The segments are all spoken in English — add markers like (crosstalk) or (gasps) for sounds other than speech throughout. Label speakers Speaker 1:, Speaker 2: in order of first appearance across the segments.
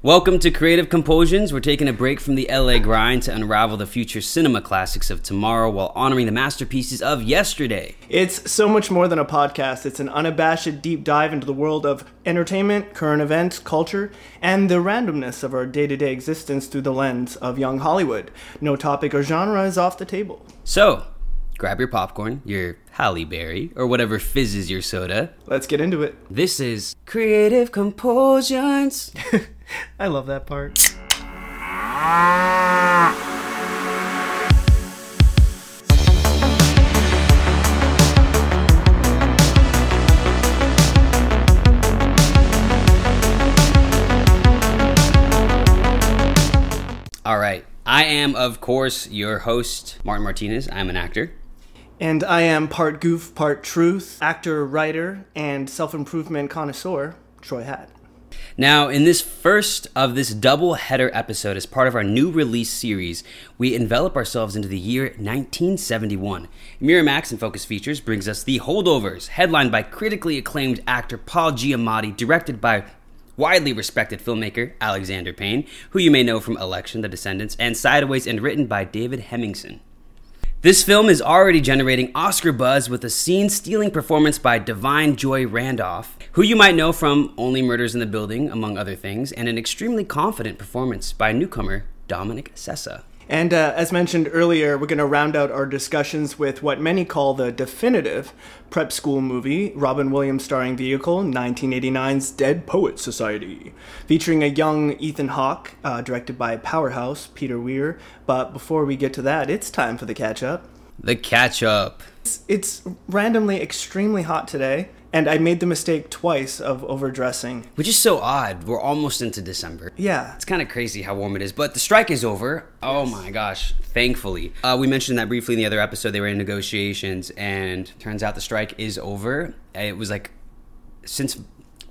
Speaker 1: Welcome to Creative Compulsions. We're taking a break from the LA grind to unravel the future cinema classics of tomorrow while honoring the masterpieces of yesterday.
Speaker 2: It's so much more than a podcast. It's an unabashed deep dive into the world of entertainment, current events, culture, and the randomness of our day to day existence through the lens of young Hollywood. No topic or genre is off the table.
Speaker 1: So, grab your popcorn, your Halle Berry, or whatever fizzes your soda.
Speaker 2: Let's get into it.
Speaker 1: This is Creative Compulsions. (laughs) (laughs)
Speaker 2: I love that part.
Speaker 1: All right. I am, of course, your host, Martin Martinez. I'm an actor.
Speaker 2: And I am part goof, part truth, actor, writer, and self improvement connoisseur, Troy Hatt.
Speaker 1: Now, in this first of this double header episode, as part of our new release series, we envelop ourselves into the year 1971. Miramax and Focus Features brings us The Holdovers, headlined by critically acclaimed actor Paul Giamatti, directed by widely respected filmmaker Alexander Payne, who you may know from Election, The Descendants, and Sideways, and written by David Hemingson. This film is already generating Oscar buzz with a scene stealing performance by Da'Vine Joy Randolph, who you might know from Only Murders in the Building, among other things, and an extremely confident performance by newcomer Dominic Sessa.
Speaker 2: And uh, as mentioned earlier, we're going to round out our discussions with what many call the definitive prep school movie, Robin Williams starring vehicle, 1989's Dead Poet Society, featuring a young Ethan Hawke, uh, directed by Powerhouse Peter Weir. But before we get to that, it's time for the catch up.
Speaker 1: The catch up.
Speaker 2: It's, it's randomly extremely hot today and I made the mistake twice of overdressing.
Speaker 1: Which is so odd. We're almost into December.
Speaker 2: Yeah.
Speaker 1: It's kind of crazy how warm it is, but the strike is over. Oh my gosh, thankfully. Uh, we mentioned that briefly in the other episode. They were in negotiations, and turns out the strike is over. It was like since,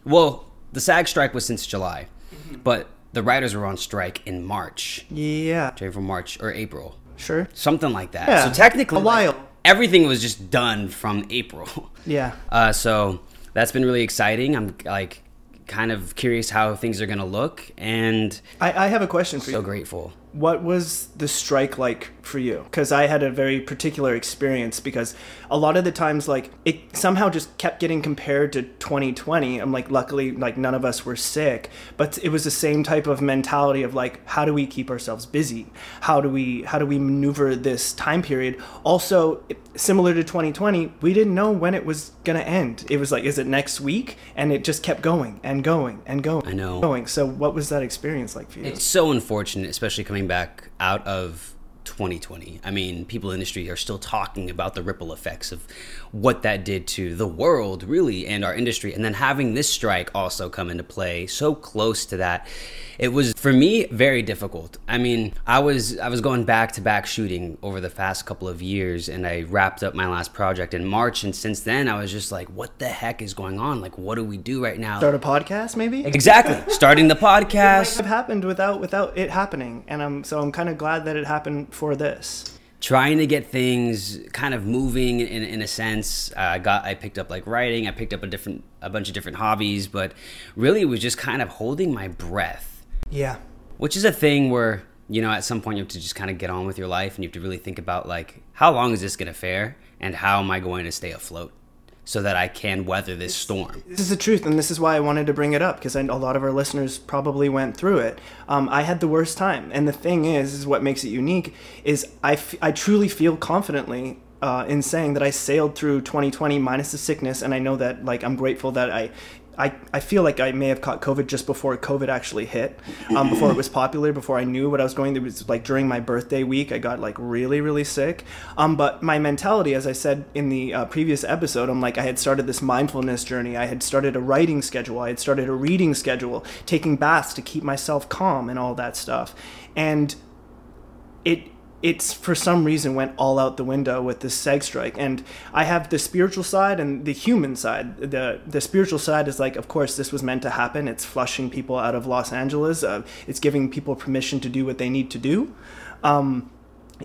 Speaker 1: well, the SAG strike was since July, mm-hmm. but the writers were on strike in March.
Speaker 2: Yeah.
Speaker 1: From March or April.
Speaker 2: Sure.
Speaker 1: Something like that.
Speaker 2: Yeah.
Speaker 1: So technically,
Speaker 2: a while.
Speaker 1: Like, everything was just done from April. (laughs)
Speaker 2: Yeah.
Speaker 1: Uh, so that's been really exciting. I'm like kind of curious how things are going to look, and
Speaker 2: I, I have a question for
Speaker 1: so
Speaker 2: you.
Speaker 1: So grateful
Speaker 2: what was the strike like for you because i had a very particular experience because a lot of the times like it somehow just kept getting compared to 2020 i'm like luckily like none of us were sick but it was the same type of mentality of like how do we keep ourselves busy? How do we how do we maneuver this time period? Also similar to 2020 we didn't know when it was going to end. It was like is it next week? And it just kept going and going and going
Speaker 1: i know.
Speaker 2: going. So what was that experience like for you?
Speaker 1: It's so unfortunate especially coming back out of 2020. I mean, people in the industry are still talking about the ripple effects of what that did to the world, really, and our industry. And then having this strike also come into play so close to that it was for me very difficult. I mean, I was I was going back to back shooting over the past couple of years, and I wrapped up my last project in March. And since then, I was just like, what the heck is going on? Like, what do we do right now?
Speaker 2: Start a podcast, maybe.
Speaker 1: Exactly, starting the (laughs) podcast.
Speaker 2: It have happened without without it happening, and I'm so I'm kind of glad that it happened for this
Speaker 1: trying to get things kind of moving in, in a sense. Uh, I got I picked up like writing. I picked up a different a bunch of different hobbies, but really it was just kind of holding my breath
Speaker 2: yeah.
Speaker 1: Which is a thing where, you know, at some point you have to just kind of get on with your life and you have to really think about, like, how long is this going to fare and how am I going to stay afloat? So that I can weather this storm.
Speaker 2: This is the truth, and this is why I wanted to bring it up because a lot of our listeners probably went through it. Um, I had the worst time, and the thing is, is what makes it unique is I, f- I truly feel confidently uh, in saying that I sailed through 2020 minus the sickness, and I know that like I'm grateful that I I, I feel like I may have caught COVID just before COVID actually hit, um, before it was popular, before I knew what I was going. It was like during my birthday week, I got like really, really sick. Um, but my mentality, as I said in the uh, previous episode, I'm like, I had started this mindfulness journey. I had started a writing schedule. I had started a reading schedule, taking baths to keep myself calm and all that stuff. And it it's for some reason went all out the window with this SAG strike. And I have the spiritual side and the human side. The the spiritual side is like, of course, this was meant to happen. It's flushing people out of Los Angeles. Uh, it's giving people permission to do what they need to do. Um,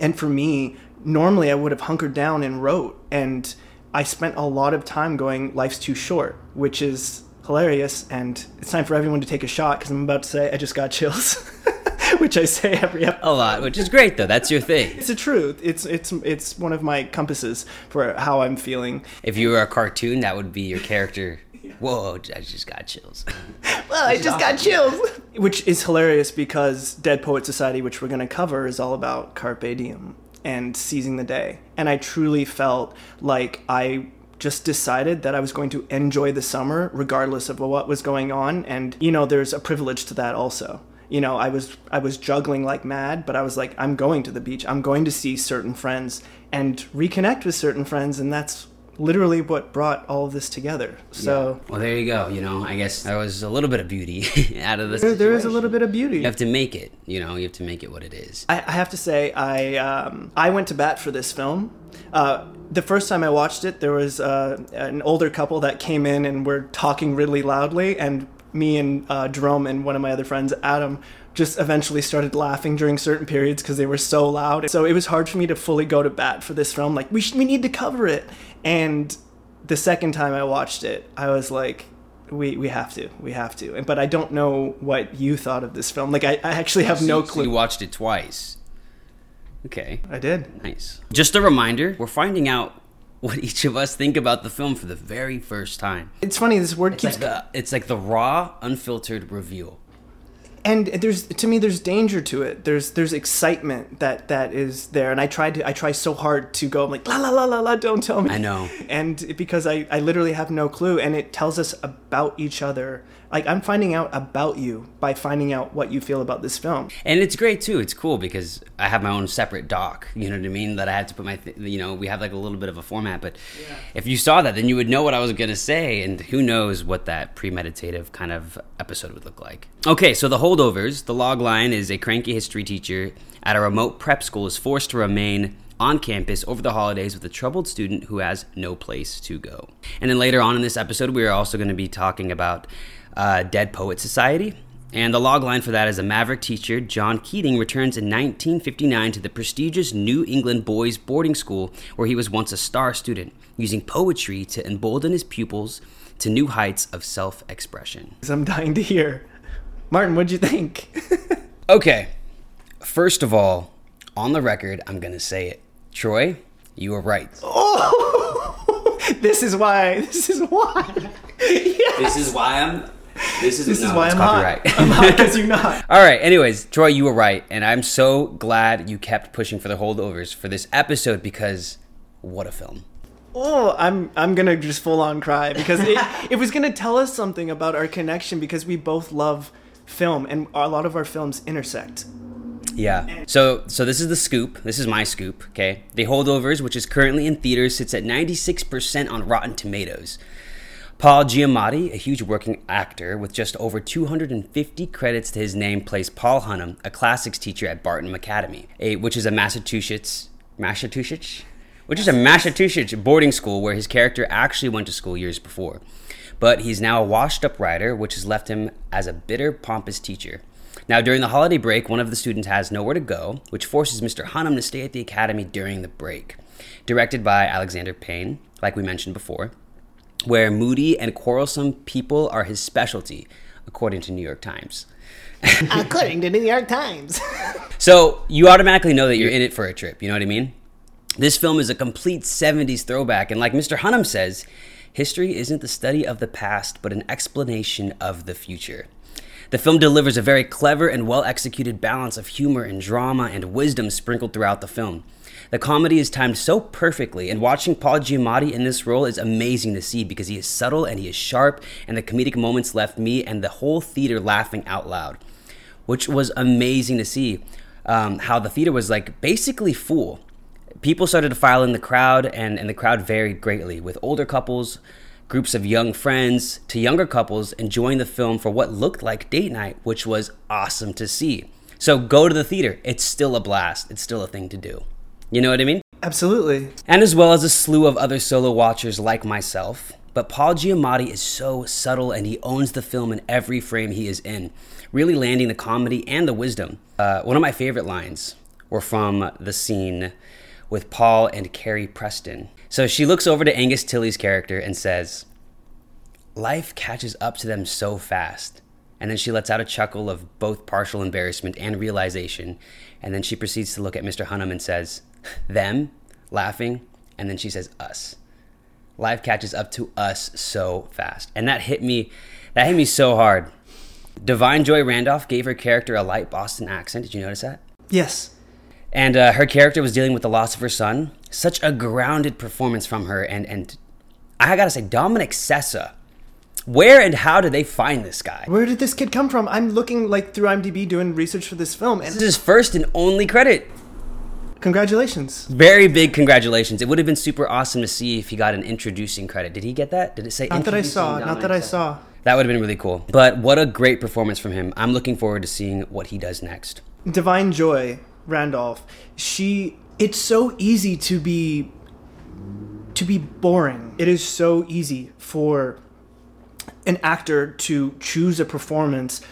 Speaker 2: and for me, normally I would have hunkered down and wrote. And I spent a lot of time going, life's too short, which is hilarious, and it's time for everyone to take a shot because I'm about to say I just got chills, (laughs) which I say every episode.
Speaker 1: A lot, which is great though. That's your thing.
Speaker 2: It's the truth. It's it's it's one of my compasses for how I'm feeling.
Speaker 1: If you were a cartoon, that would be your character. (laughs) Whoa, I just got chills.
Speaker 2: Well, I just got chills. Which is hilarious because Dead Poet Society, which we're going to cover, is all about carpe diem and seizing the day. And I truly felt like I just decided that I was going to enjoy the summer regardless of what was going on. And, you know, there's a privilege to that also. You know, I was I was juggling like mad, but I was like, I'm going to the beach. I'm going to see certain friends and reconnect with certain friends, and that's literally what brought all of this together. So
Speaker 1: Well, there you go. You know, I guess there was a little bit of beauty (laughs) out of this.
Speaker 2: there, there is a little bit of beauty.
Speaker 1: You have to make it. You know, you have to make it what it is.
Speaker 2: I, I have to say, I um, I went to bat for this film. Uh, the first time I watched it, there was uh, an older couple that came in and were talking really loudly, and me and uh, Jerome and one of my other friends, Adam, just eventually started laughing during certain periods because they were so loud. So it was hard for me to fully go to bat for this film. Like we sh- we need to cover it. And the second time I watched it, I was like, we we have to, we have to. And but I don't know what you thought of this film. Like I, I actually have no
Speaker 1: So
Speaker 2: clue.
Speaker 1: you watched it twice. Okay,
Speaker 2: I did.
Speaker 1: nice. Just a reminder: we're finding out what each of us think about the film for the very first time.
Speaker 2: It's funny. This word
Speaker 1: It's
Speaker 2: keeps
Speaker 1: like the it's like the raw, unfiltered review.
Speaker 2: and there's to me there's danger to it there's there's excitement that that is there and i tried to i try so hard to go I'm like la la la la la don't tell me
Speaker 1: I know.
Speaker 2: and because i i literally have no clue and it tells us about each other like i'm finding out about you by finding out what you feel about this film
Speaker 1: And it's great too. It's cool because I have my own separate doc. You know what I mean? That I had to put my, th- you know, we have like a little bit of a format. But if you saw that, then you would know what I was gonna say, and who knows what that premeditative kind of episode would look like. Okay, so the holdovers. The log line is a cranky history teacher at a remote prep school is forced to remain on campus over the holidays with a troubled student who has no place to go. And then later on in this episode, we are also going to be talking about uh, Dead Poet Society. And the log line for that is a maverick teacher, John Keating, returns in 1959 to the prestigious New England Boys Boarding School, where he was once a star student, using poetry to embolden his pupils to new heights of self expression.
Speaker 2: i'm dying to hear martin what'd you think (laughs)
Speaker 1: Okay, first of all, on the record, I'm going to say it. Troy, you were right.
Speaker 2: oh (laughs) this is why this is why (laughs) yes.
Speaker 1: This is why I'm. This is,
Speaker 2: this is why i'm
Speaker 1: copyright.
Speaker 2: hot (laughs) i'm hot because you're not (laughs)
Speaker 1: All right. Anyways, Troy, you were right, and I'm so glad you kept pushing for the holdovers for this episode because what a film.
Speaker 2: Oh, I'm I'm gonna just full on cry because it, (laughs) it was gonna tell us something about our connection because we both love film and a lot of our films intersect.
Speaker 1: Yeah. So so this is the scoop. This is my scoop. Okay. The holdovers, which is currently in theaters, sits at 96% on Rotten Tomatoes. Paul Giamatti, a huge working actor with just over 250 credits to his name, plays Paul Hunham, a classics teacher at Barton Academy, a, which is a Massachusetts, Massachusetts, which is a Massachusetts boarding school where his character actually went to school years before. But he's now a washed-up writer, which has left him as a bitter, pompous teacher. Now, during the holiday break, one of the students has nowhere to go, which forces Mr. Hunham to stay at the academy during the break. Directed by Alexander Payne, like we mentioned before, where moody and quarrelsome people are his specialty, according to New York Times. (laughs)
Speaker 2: According to New York Times. (laughs)
Speaker 1: So you automatically know that you're in it for a trip, you know what I mean? This film is a complete 70s throwback, and like Mr. Hunham says, history isn't the study of the past, but an explanation of the future. The film delivers a very clever and well executed balance of humor and drama and wisdom sprinkled throughout the film. The comedy is timed so perfectly, and watching Paul Giamatti in this role is amazing to see because he is subtle and he is sharp, and the comedic moments left me and the whole theater laughing out loud, which was amazing to see. Um, how the theater was like basically full. People started to file in the crowd, and, and the crowd varied greatly, with older couples, groups of young friends, to younger couples enjoying the film for what looked like date night, which was awesome to see. So go to the theater. It's still a blast, it's still a thing to do. You know what I mean?
Speaker 2: Absolutely.
Speaker 1: and as well as a slew of other solo watchers like myself. But Paul Giamatti is so subtle and he owns the film in every frame he is in, really landing the comedy and the wisdom. Uh, one of my favorite lines were from the scene with Paul and Carrie Preston. So she looks over to Angus Tilly's character and says, life catches up to them so fast. And then she lets out a chuckle of both partial embarrassment and realization. And then she proceeds to look at Mr. Hunham and says, Them, laughing. And then she says, Us. Life catches up to us so fast. And that hit me, that hit me so hard. Da'Vine Joy Randolph gave her character a light Boston accent. Did you notice that?
Speaker 2: Yes.
Speaker 1: And uh, her character was dealing with the loss of her son. Such a grounded performance from her. And, and I gotta say, Dominic Sessa where and how did they find this guy?
Speaker 2: Where did this kid come from? I'm looking like through IMDb doing research for this film,
Speaker 1: and this is his first and only credit.
Speaker 2: Congratulations!
Speaker 1: Very big congratulations. It would have been super awesome to see if he got an introducing credit. Did he get that? Did it say?
Speaker 2: Not that I saw. Not that I saw.
Speaker 1: That would have been really cool. But what a great performance from him. I'm looking forward to seeing what he does next.
Speaker 2: Da'Vine Joy Randolph. She. It's so easy to be. To be boring. It is so easy for an actor to choose a performance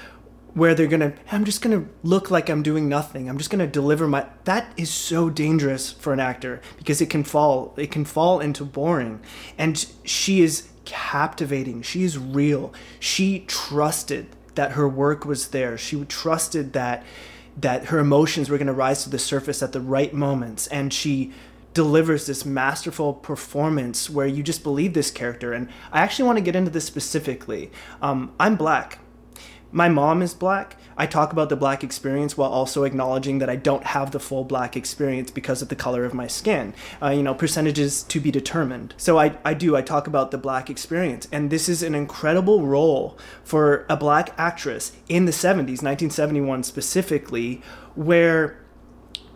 Speaker 2: where they're gonna i'm just gonna look like i'm doing nothing i'm just gonna deliver my that is so dangerous for an actor because it can fall it can fall into boring and she is captivating she is real she trusted that her work was there she trusted that that her emotions were going to rise to the surface at the right moments and she delivers this masterful performance where you just believe this character. And I actually want to get into this specifically. Um, I'm black. My mom is black. I talk about the black experience while also acknowledging that I don't have the full black experience because of the color of my skin. Uh, you know, percentages to be determined. So I, I do, I talk about the black experience. And this is an incredible role for a black actress in the 70s, 1971 specifically, where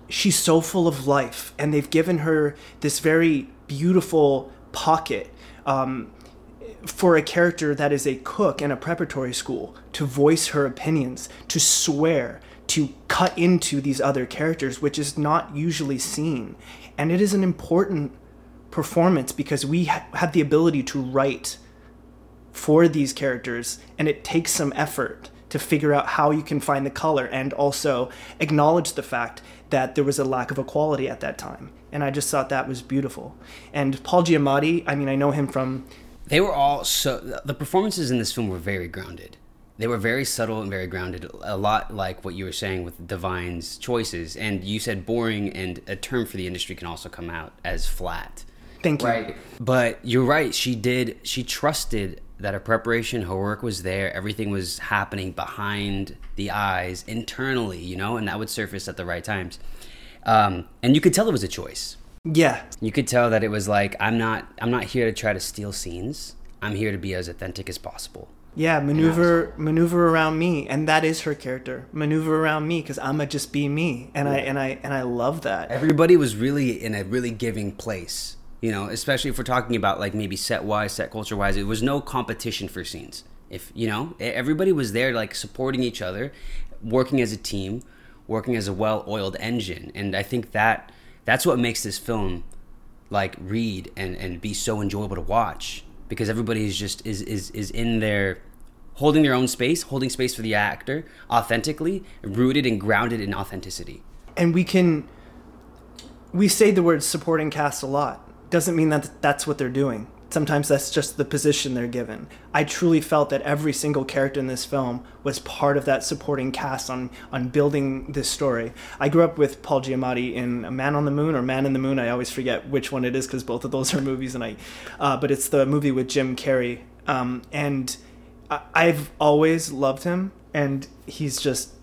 Speaker 2: she's so full of life, and they've given her this very beautiful pocket. Um, for a character that is a cook in a preparatory school to voice her opinions, to swear, to cut into these other characters, which is not usually seen. And it is an important performance because we ha- have the ability to write for these characters, and it takes some effort to figure out how you can find the color and also acknowledge the fact that there was a lack of equality at that time. And I just thought that was beautiful. And Paul Giamatti, I mean, I know him from.
Speaker 1: They were all so. The performances in this film were very grounded. They were very subtle and very grounded. A lot like what you were saying with Da'Vine's choices. And you said boring, and a term for the industry can also come out as flat.
Speaker 2: Thank you.
Speaker 1: Right. But you're right. She did. She trusted that her preparation, her work was there, everything was happening behind the eyes internally, you know, and that would surface at the right times. Um, and you could tell it was a choice.
Speaker 2: Yeah.
Speaker 1: You could tell that it was like I'm not I'm not here to try to steal scenes. I'm here to be as authentic as possible.
Speaker 2: Yeah, maneuver maneuver around me, and that is her character. Maneuver around me because I'ma just be me, and yeah. I and I and I love that.
Speaker 1: Everybody was really in a really giving place you know, especially if we're talking about like maybe set wise, set culture wise, it was no competition for scenes. If you know, everybody was there like supporting each other, working as a team, working as a well-oiled engine, and I think that that's what makes this film like read and and be so enjoyable to watch because everybody is just is is is in there holding their own space, holding space for the actor authentically, rooted and grounded in authenticity.
Speaker 2: And we can we say the word supporting cast a lot doesn't mean that that's what they're doing. Sometimes that's just the position they're given. I truly felt that every single character in this film was part of that supporting cast on on building this story. I grew up with Paul Giamatti in A Man on the Moon or Man in the Moon. I always forget which one it is because both of those are movies, and I, uh, but it's the movie with Jim Carrey. Um, and I've always loved him, and he's just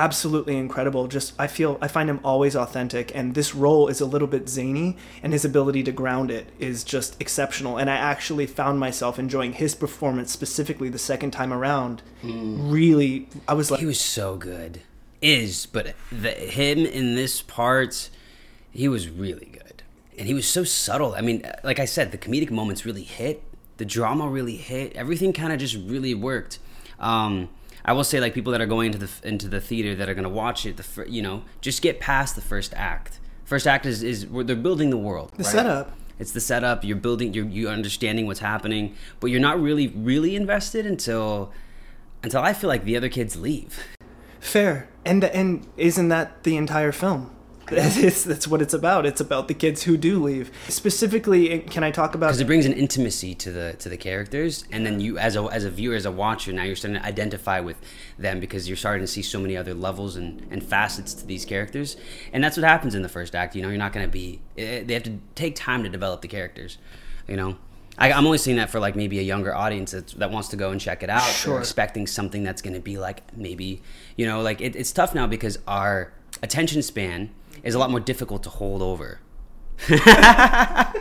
Speaker 2: absolutely incredible. Just I feel I find him always authentic, and this role is a little bit zany, and his ability to ground it is just exceptional. And I actually found myself enjoying his performance specifically the second time around. Mm. Really, I was like,
Speaker 1: he was so good. Is but the, him in this part, he was really good, and he was so subtle. I mean, like I said, the comedic moments really hit. The drama really hit. Everything kind of just really worked. Um, I will say like people that are going into the into the theater that are going to watch it, the you know, just get past the first act. First act is is they're building the world.
Speaker 2: The right? setup.
Speaker 1: It's the setup. You're building. You're you understanding what's happening, but you're not really really invested until until I feel like the other kids leave.
Speaker 2: Fair. And and isn't that the entire film? It's, that's what it's about. It's about the kids who do leave. Specifically, can I talk about?
Speaker 1: because it brings an intimacy to the to the characters and then you as a as a viewer as a watcher now you're starting to identify with them because you're starting to see so many other levels and, and facets to these characters and that's what happens in the first act you know you're not going to be eh, they have to take time to develop the characters you know I, i'm only seeing that for like maybe a younger audience that, that wants to go and check it out
Speaker 2: Sure.
Speaker 1: They're expecting something that's going to be like maybe you know like it, it's tough now because our attention span is a lot more difficult to hold over. (laughs)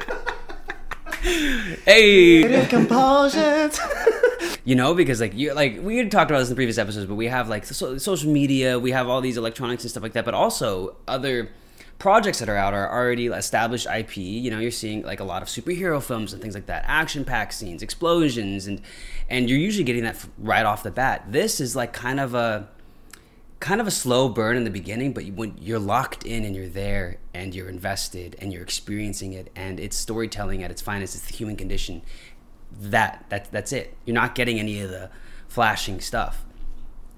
Speaker 1: Hey.
Speaker 2: Compulsions. (laughs)
Speaker 1: you know because like you like we had talked about this in previous episodes but we have like so, social media we have all these electronics and stuff like that but also other projects that are out are already established ip you know you're seeing like a lot of superhero films and things like that action packed scenes explosions and and you're usually getting that f- right off the bat. This is like kind of a kind of a slow burn in the beginning, but you, when you're locked in and you're there and you're invested and you're experiencing it and it's storytelling at its finest, it's the human condition. That that that's it. You're not getting any of the flashing stuff.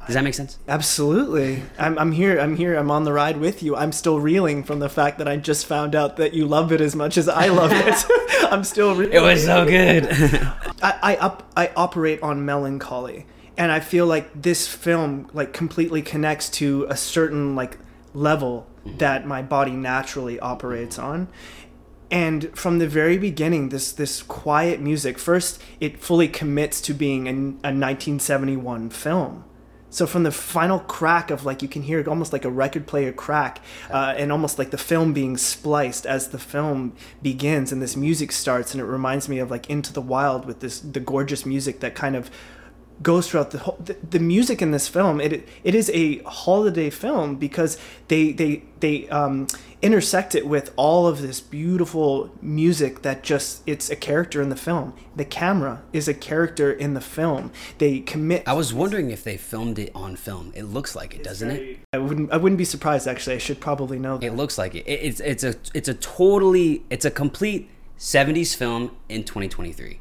Speaker 1: Does that make sense?
Speaker 2: Absolutely. I'm, I'm here. I'm here. I'm on the ride with you. I'm still reeling from the fact that I just found out that you love it as much as I love it. (laughs) I'm still reeling.
Speaker 1: It was so good. (laughs)
Speaker 2: I, I up I operate on melancholy, and I feel like this film like completely connects to a certain like level that my body naturally operates on. And from the very beginning, this this quiet music first it fully commits to being a, a 1971 film. So from the final crack of like you can hear almost like a record player crack, uh, and almost like the film being spliced as the film begins and this music starts, and it reminds me of like Into the Wild with this the gorgeous music that kind of goes throughout the whole the, the music in this film it it is a holiday film because they they they um intersect it with all of this beautiful music that just it's a character in the film the camera is a character in the film they commit
Speaker 1: I was wondering if they filmed it on film. It looks like it, doesn't it?
Speaker 2: I wouldn't I wouldn't be surprised actually I should probably know that
Speaker 1: It looks like it. It- It's it's a it's a totally it's a complete 70s film in 2023.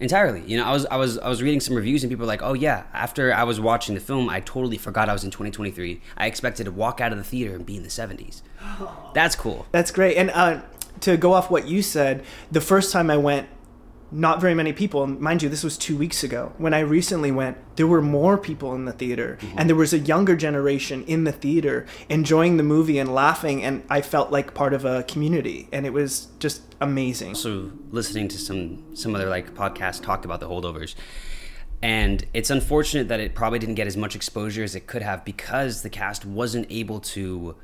Speaker 1: Entirely. You know, I was I was I was reading some reviews and people were like, "Oh yeah, after I was watching the film, I totally forgot I was in 2023. I expected to walk out of the theater and be in the 70s." (gasps) That's cool.
Speaker 2: That's great. And uh, to go off what you said, the first time I went, not very many people. And mind you, this was two weeks ago. When I recently went, there were more people in the theater, mm-hmm. and there was a younger generation in the theater enjoying the movie and laughing. And I felt like part of a community, and it was just amazing.
Speaker 1: also listening to some some other like podcast talked about the holdovers and it's unfortunate that it probably didn't get as much exposure as it could have because the cast wasn't able to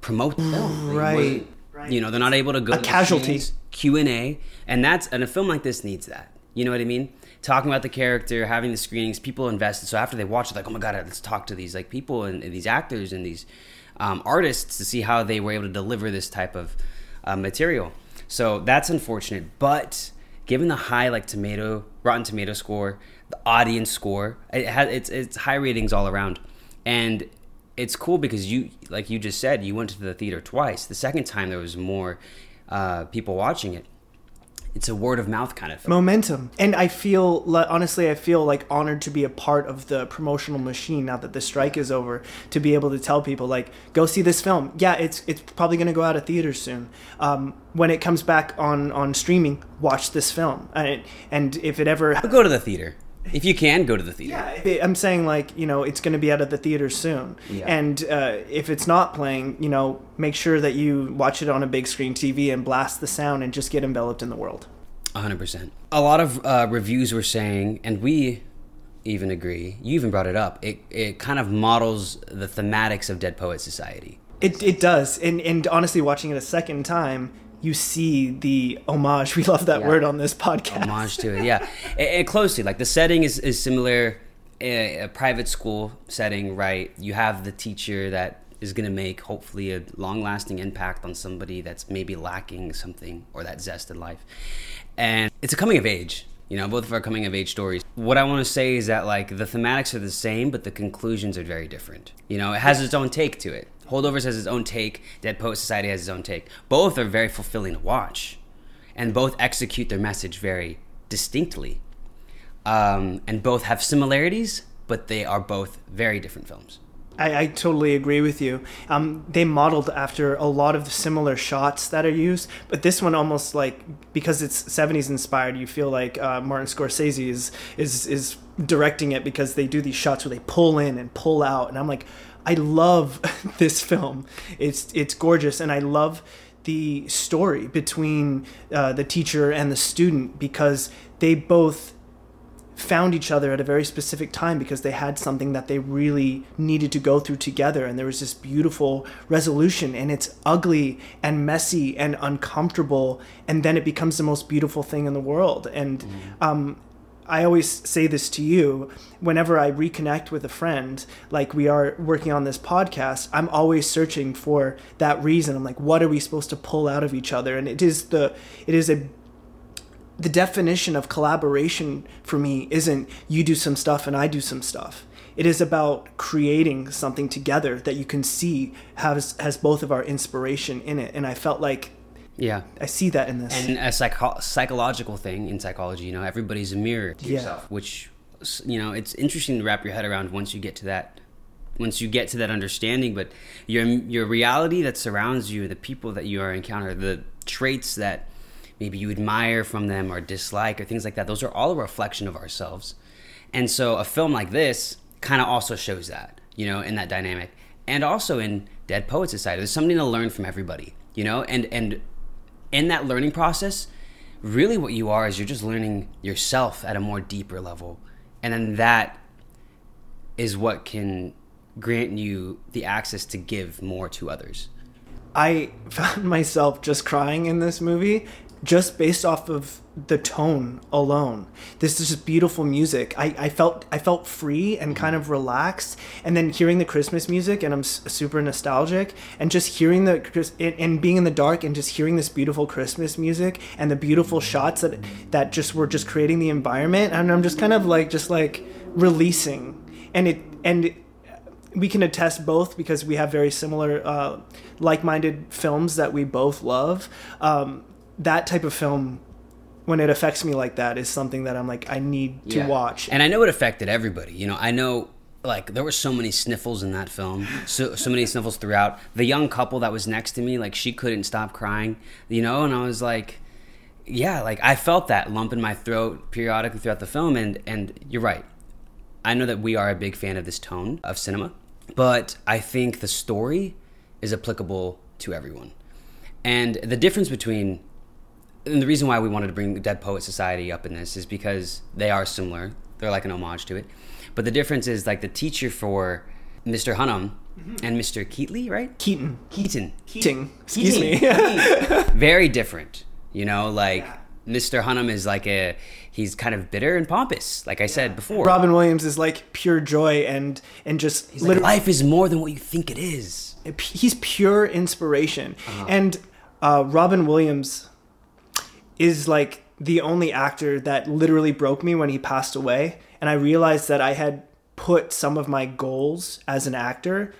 Speaker 1: promote the film
Speaker 2: Right, right.
Speaker 1: you know they're not able to go
Speaker 2: A
Speaker 1: to the
Speaker 2: casualty.
Speaker 1: Q&a and that's and a film like this needs that. You know what i mean? Talking about the character having the screenings people invested. So after they watch it like oh my god let's talk to these like people and, and these actors and these um, artists to see how they were able to deliver this type of uh, material. So that's unfortunate but given the high like tomato rotten tomato score the audience score it has it's it's high ratings all around. And it's cool because you like you just said you went to the theater twice. The second time there was more uh, people watching it. It's a word of mouth kind of film.
Speaker 2: momentum. And i feel honestly i feel like honored to be a part of the promotional machine now that the strike is over to be able to tell people like go see this film. Yeah it's it's probably going to go out of theaters soon. Um, when it comes back on on streaming watch this film. And, and if it ever
Speaker 1: go to the theater if you can go to the theater
Speaker 2: yeah, I'm saying like you know it's going to be out of the theater soon,
Speaker 1: Yeah.
Speaker 2: and uh, if it's not playing, you know, make sure that you watch it on a big screen TV and blast the sound and just get enveloped in the world.
Speaker 1: 100%. A lot of uh, reviews were saying, and we even agree, you even brought it up, it, it kind of models the thematics of Dead Poet Society.
Speaker 2: It it does, and and honestly, watching it a second time, you see the homage. We love that
Speaker 1: Yeah.
Speaker 2: word on this podcast.
Speaker 1: Homage to it, yeah. (laughs) and, and closely, like the setting is, is similar, a, a private school setting, right? You have the teacher that is going to make hopefully a long lasting impact on somebody that's maybe lacking something or that zest in life. And it's a coming of age. You know, both of our coming of age stories. What I want to say is that like the thematics are the same, but the conclusions are very different. You know, it has its own take to it. Holdovers has his own take. Dead Poet Society has his own take. Both are very fulfilling to watch, and both execute their message very distinctly. Um, and both have similarities, but they are both very different films.
Speaker 2: I, I totally agree with you. Um, they modeled after a lot of the similar shots that are used, but this one almost like because it's 70s inspired, you feel like uh, Martin Scorsese is is is directing it because they do these shots where they pull in and pull out, and I'm like, I love (laughs) this film. It's it's gorgeous, and I love the story between uh, the teacher and the student because they both found each other at a very specific time because they had something that they really needed to go through together and there was this beautiful resolution and it's ugly and messy and uncomfortable and then it becomes the most beautiful thing in the world and mm. um, I always say this to you whenever I reconnect with a friend, like we are working on this podcast, I'm always searching for that reason. I'm like, what are we supposed to pull out of each other? And it is the it is a the definition of collaboration for me isn't you do some stuff and I do some stuff. It is about creating something together that you can see has has both of our inspiration in it. And I felt like
Speaker 1: yeah,
Speaker 2: I see that in this.
Speaker 1: And a psycho- psychological thing in psychology, you know, everybody's a mirror to yeah. yourself, which you know, it's interesting to wrap your head around once you get to that once you get to that understanding, but your your reality that surrounds you, the people that you are encounter, the traits that maybe you admire from them or dislike or things like that. Those are all a reflection of ourselves. And so a film like this kind of also shows that, you know, in that dynamic. And also in Dead Poet Society, there's something to learn from everybody, you know, and and in that learning process, really what you are is you're just learning yourself at a more deeper level. And then that is what can grant you the access to give more to others.
Speaker 2: I (laughs) found myself just crying in this movie just based off of the tone alone. This is just beautiful music. I, I felt I felt free and kind of relaxed, and then hearing the Christmas music, and I'm super nostalgic, and just hearing the and being in the dark and just hearing this beautiful Christmas music and the beautiful shots that that just were just creating the environment, and I'm just kind of like just like releasing, and it and. we can attest both because we have very similar, uh, like-minded films that we both love. Um, that type of film when it affects me like that is something that I'm like I need to yeah. watch.
Speaker 1: And I know it affected everybody. You know, I know like there were so many sniffles in that film. So so many sniffles throughout. The young couple that was next to me, like she couldn't stop crying, you know, and I was like yeah, like I felt that lump in my throat periodically throughout the film and and you're right. I know that we are a big fan of this tone of cinema, but I think the story is applicable to everyone. And the difference between and the reason why we wanted to bring Dead Poet Society up in this is because they are similar. They're like an homage to it. But the difference is like the teacher for Mr. Hunham mm-hmm. and Mr. Keatley, right?
Speaker 2: Keaton.
Speaker 1: Keaton.
Speaker 2: Keating. Excuse Keating.
Speaker 1: me. (laughs) Very different. You know, like yeah. Mr. Hunham is like a he's kind of bitter and pompous, like I yeah. said before.
Speaker 2: Robin Williams is like pure joy and and just
Speaker 1: he's like, life is more than what you think it is.
Speaker 2: He's pure inspiration. Uh-huh. And uh, Robin Williams is like the only actor that literally broke me when he passed away. And I realized that I had put some of my goals as an actor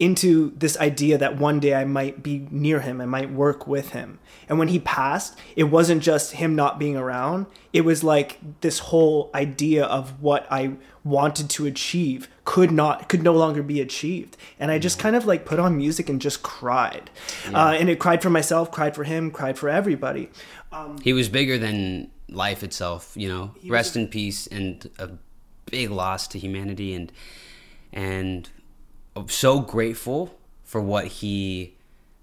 Speaker 2: into this idea that one day I might be near him, I might work with him. And when he passed, it wasn't just him not being around, it was like this whole idea of what I wanted to achieve could not could no longer be achieved and i just kind of like put on music and just cried yeah. uh, and it cried for myself cried for him cried for everybody
Speaker 1: um, he was bigger than life itself, you know. Rest in peace, and a big loss to humanity, and and so grateful for what he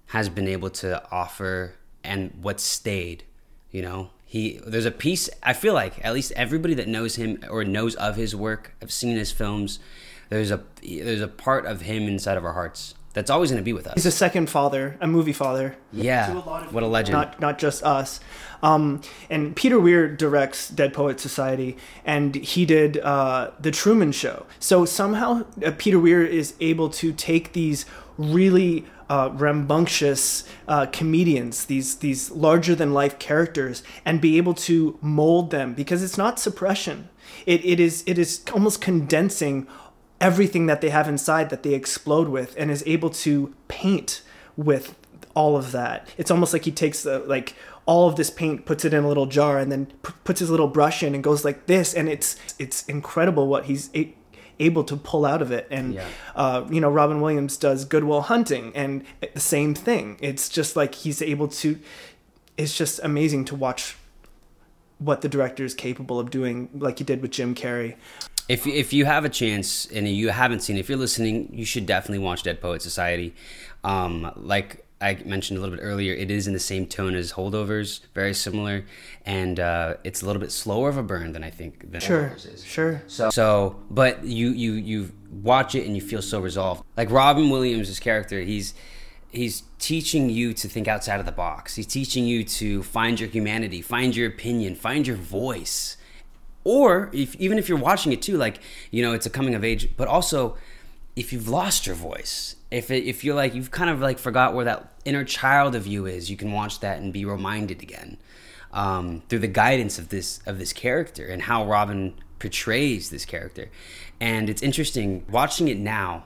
Speaker 1: has been able to offer and what stayed. You know, he there's a piece. I feel like at least everybody that knows him or knows of his work, I've seen his films. There's a there's a part of him inside of our hearts that's always going to be with us.
Speaker 2: He's a second father, a movie father.
Speaker 1: Yeah, a what a legend!
Speaker 2: Not not just us. Um, and Peter Weir directs Dead Poet Society, and he did uh, the Truman Show. So somehow uh, Peter Weir is able to take these really uh, rambunctious uh, comedians, these these larger than life characters, and be able to mold them because it's not suppression. It, it is it is almost condensing everything that they have inside that they explode with and is able to paint with all of that. It's almost like he takes the like all of this paint, puts it in a little jar, and then p- puts his little brush in and goes like this, and it's it's incredible what he's able to pull out of it. And
Speaker 1: Yeah.
Speaker 2: uh, you know, Robin Williams does Good Will Hunting, and the same thing. It's just like he's able to. It's just amazing to watch what the director is capable of doing, like he did with Jim Carrey.
Speaker 1: If if you have a chance and you haven't seen it, if you're listening, you should definitely watch Dead Poet Society. Um, like I mentioned a little bit earlier, it is in the same tone as Holdovers, very similar, and uh, it's a little bit slower of a burn than I think than
Speaker 2: Sure,
Speaker 1: Holdovers is.
Speaker 2: sure.
Speaker 1: So, so, but you you you watch it and you feel so resolved. Like Robin Williams' character, he's he's teaching you to think outside of the box. He's teaching you to find your humanity, find your opinion, find your voice. Or if even if you're watching it too, like you know, it's a coming of age, but also if you've lost your voice, if it, if you're like you've kind of like forgot where that inner child of you is, you can watch that and be reminded again um, through the guidance of this of this character and how Robin portrays this character. And it's interesting watching it now.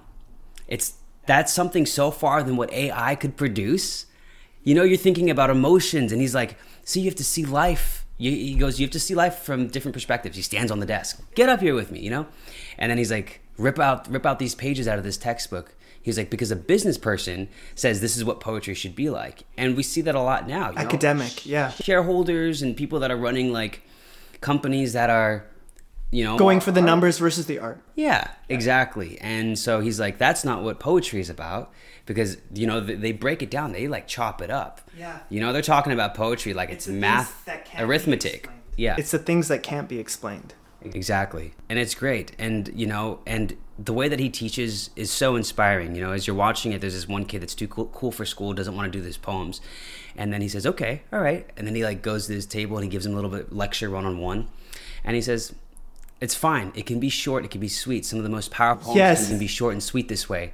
Speaker 1: It's that's something so far than what AI could produce. You know, you're thinking about emotions, and he's like, "So you have to see life." You, he goes, "You have to see life from different perspectives." He stands on the desk. Get up here with me, you know. And then he's like, "Rip out, rip out these pages out of this textbook." He's like, "Because a business person says this is what poetry should be like," and we see that a lot now. you know?
Speaker 2: Academic, yeah.
Speaker 1: shareholders and people that are running like companies that are you know
Speaker 2: Going for the numbers versus the art.
Speaker 1: yeah exactly and so he's like that's not what poetry is about because you know they, they break it down they like chop it up
Speaker 2: Yeah.
Speaker 1: you know they're talking about poetry like it's,
Speaker 2: the things
Speaker 1: math
Speaker 2: that can't
Speaker 1: arithmetic
Speaker 2: explained.
Speaker 1: yeah
Speaker 2: It's the things that can't be explained.
Speaker 1: Exactly. And it's great. And, you know, and the way that he teaches is so inspiring. You know, as you're watching it, there's this one kid that's too cool, cool for school, doesn't want to do these poems. And then he says, okay, all right. And then he like goes to his table and he gives him a little bit lecture one on one. And he says, it's fine. It can be short. It can be sweet. Some of the most powerful poems
Speaker 2: Yes.
Speaker 1: can be short and sweet this way,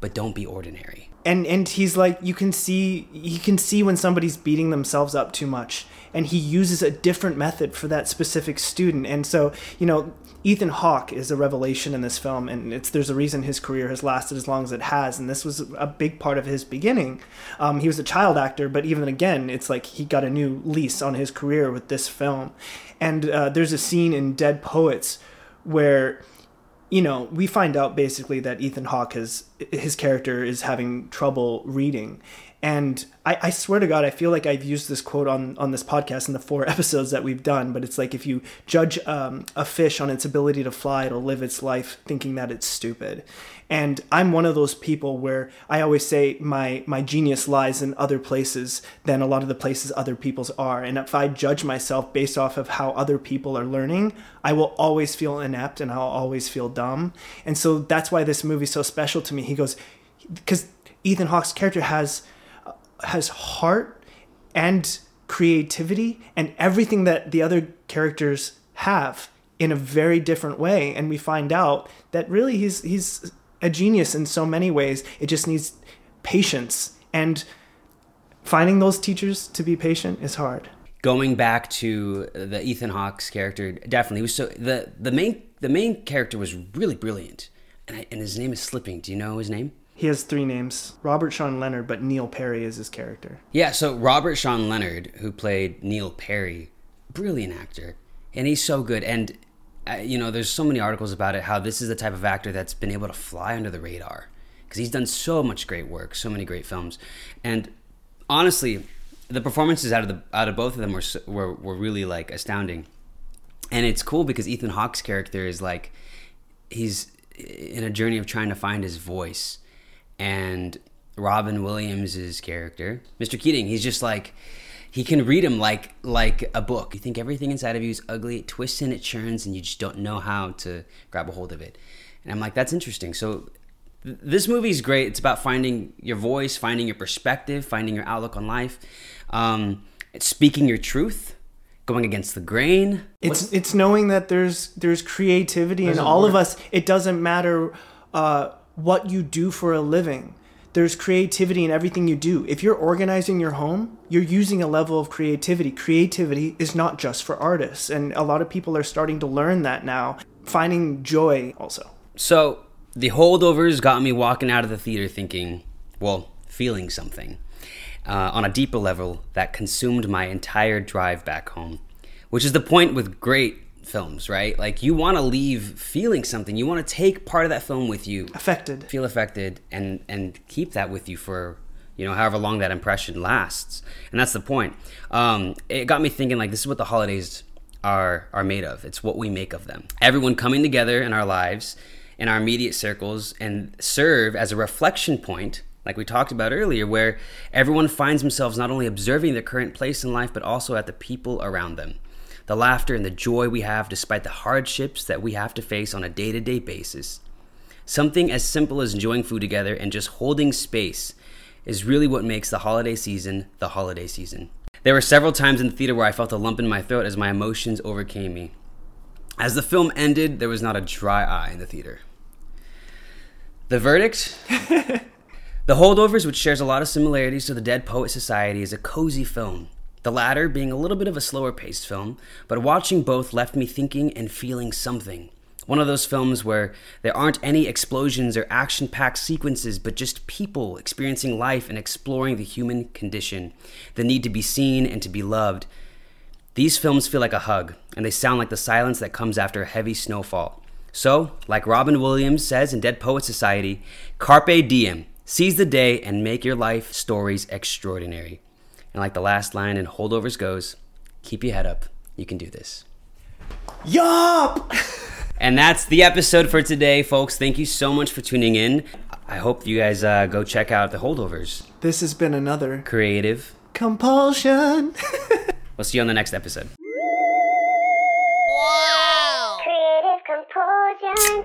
Speaker 1: but don't be ordinary.
Speaker 2: and and he's like you can see he can see when somebody's beating themselves up too much. And he uses a different method for that specific student. And so you know Ethan Hawke is a revelation in this film. And it's there's a reason his career has lasted as long as it has. And this was a big part of his beginning. Um, he was a child actor but even again it's like he got a new lease on his career with this film. And uh, there's a scene in Dead Poets where you know, we find out basically that Ethan Hawke has his character is having trouble reading. And I, I swear to God, I feel like I've used this quote on, on this podcast in the four (laughs) episodes that we've done. But it's like if you judge um, a fish on its ability to fly, it'll live its life thinking that it's stupid. And I'm one of those people where I always say my my genius lies in other places than a lot of the places other people's are. And if I judge myself based off of how other people are learning, I will always feel inept and I'll always feel dumb. And so that's why this movie's so special to me. He goes because Ethan Hawke's character has has heart and creativity and everything that the other characters have in a very different way and we find out that really he's he's a genius in so many ways. It just needs patience. And finding those teachers to be patient is hard.
Speaker 1: Going back to the Ethan Hawke's character, definitely. Was so the the main the main character was really brilliant, and I, and his name is slipping. Do you know his name?
Speaker 2: he has three names. Robert sean leonard but neil perry is his character.
Speaker 1: Yeah, so Robert Sean Leonard, who played Neil Perry, brilliant actor, and he's so good. And you know, there's so many articles about it. How this is the type of actor that's been able to fly under the radar because he's done so much great work, so many great films, and honestly, the performances out of the out of both of them were were were really like astounding. And it's cool because Ethan Hawke's character is like he's in a journey of trying to find his voice and Robin Williams's character, Mr. Keating, he's just like he can read him like like a book. You think everything inside of you is ugly, it twists and it churns, and you just don't know how to grab a hold of it. And I'm like, that's interesting. So th- this is great. It's about finding your voice, finding your perspective, finding your outlook on life, um, it's speaking your truth, going against the grain.
Speaker 2: It's it's knowing that there's there's creativity in
Speaker 1: a
Speaker 2: all of us. It doesn't matter uh, what you do for a living. There's creativity in everything you do. If you're organizing your home, you're using a level of creativity. Creativity is not just for artists, and a lot of people are starting to learn that now. Finding joy also.
Speaker 1: So the holdovers got me walking out of the theater thinking, well, feeling something uh, on a deeper level that consumed my entire drive back home, which is the point with great films, right? Like you want to leave feeling something. You want to take part of that film with you,
Speaker 2: Affected.
Speaker 1: feel affected, and and keep that with you for you know however long that impression lasts. And that's the point. Um, it got me thinking like this is what the holidays are are made of. It's what we make of them. Everyone coming together in our lives, in our immediate circles, and serve as a reflection point like we talked about earlier, where everyone finds themselves not only observing their current place in life, but also at the people around them. The laughter and the joy we have despite the hardships that we have to face on a day to day basis. Something as simple as enjoying food together and just holding space is really what makes the holiday season the holiday season. There were several times in the theater where I felt a lump in my throat as my emotions overcame me. As the film ended, there was not a dry eye in the theater. The verdict (laughs) The Holdovers, which shares a lot of similarities to The Dead Poet Society, is a cozy film. The latter being a little bit of a slower paced film, but watching both left me thinking and feeling something. One of those films where there aren't any explosions or action packed sequences, but just people experiencing life and exploring the human condition, the need to be seen and to be loved. These films feel like a hug, and they sound like the silence that comes after a heavy snowfall. So, like Robin Williams says in Dead Poet Society, Carpe diem, seize the day and make your life stories extraordinary. And like the last line in Holdovers goes, keep your head up. You can do this.
Speaker 2: Yup!
Speaker 1: and that's the episode for today, folks. Thank you so much for tuning in. I hope you guys uh, go check out the Holdovers.
Speaker 2: This has been another
Speaker 1: creative
Speaker 2: compulsion. (laughs)
Speaker 1: we'll see you on the next episode. Wow! Creative compulsion.